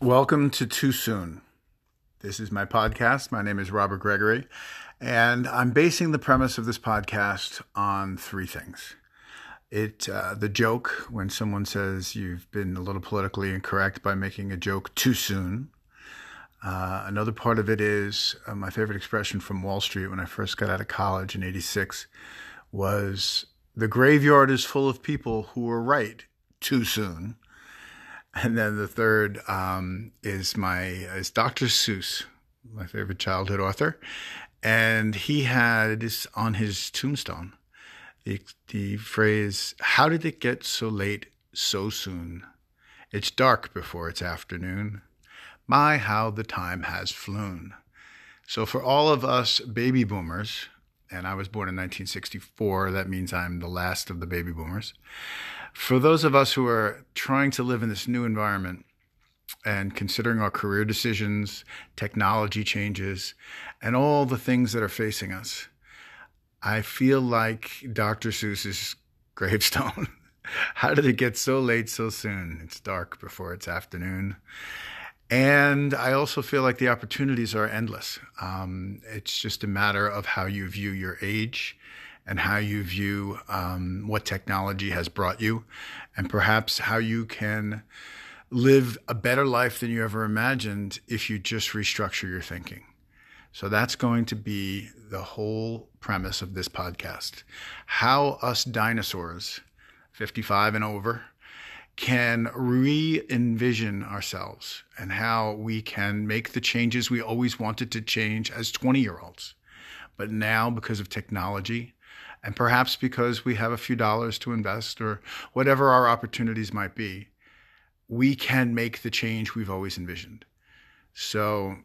Welcome to Too Soon. This is my podcast. My name is Robert Gregory, and I'm basing the premise of this podcast on three things. It uh, the joke when someone says you've been a little politically incorrect by making a joke too soon. Uh, another part of it is uh, my favorite expression from Wall Street when I first got out of college in '86 was the graveyard is full of people who were right too soon. And then the third um, is my is Dr. Seuss, my favorite childhood author, and he had on his tombstone the the phrase "How did it get so late so soon? It's dark before it's afternoon. My how the time has flown." So for all of us baby boomers, and I was born in 1964, that means I'm the last of the baby boomers for those of us who are trying to live in this new environment and considering our career decisions, technology changes, and all the things that are facing us, I feel like Dr. Seuss's gravestone. How did it get so late so soon? It's dark before it's afternoon. And I also feel like the opportunities are endless. Um, it's just a matter of how you view your age and how you view um, what technology has brought you, and perhaps how you can live a better life than you ever imagined if you just restructure your thinking. So that's going to be the whole premise of this podcast. How us dinosaurs, 55 and over, can re envision ourselves and how we can make the changes we always wanted to change as 20 year olds. But now, because of technology, and perhaps because we have a few dollars to invest or whatever our opportunities might be, we can make the change we've always envisioned. So,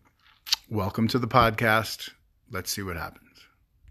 welcome to the podcast. Let's see what happens.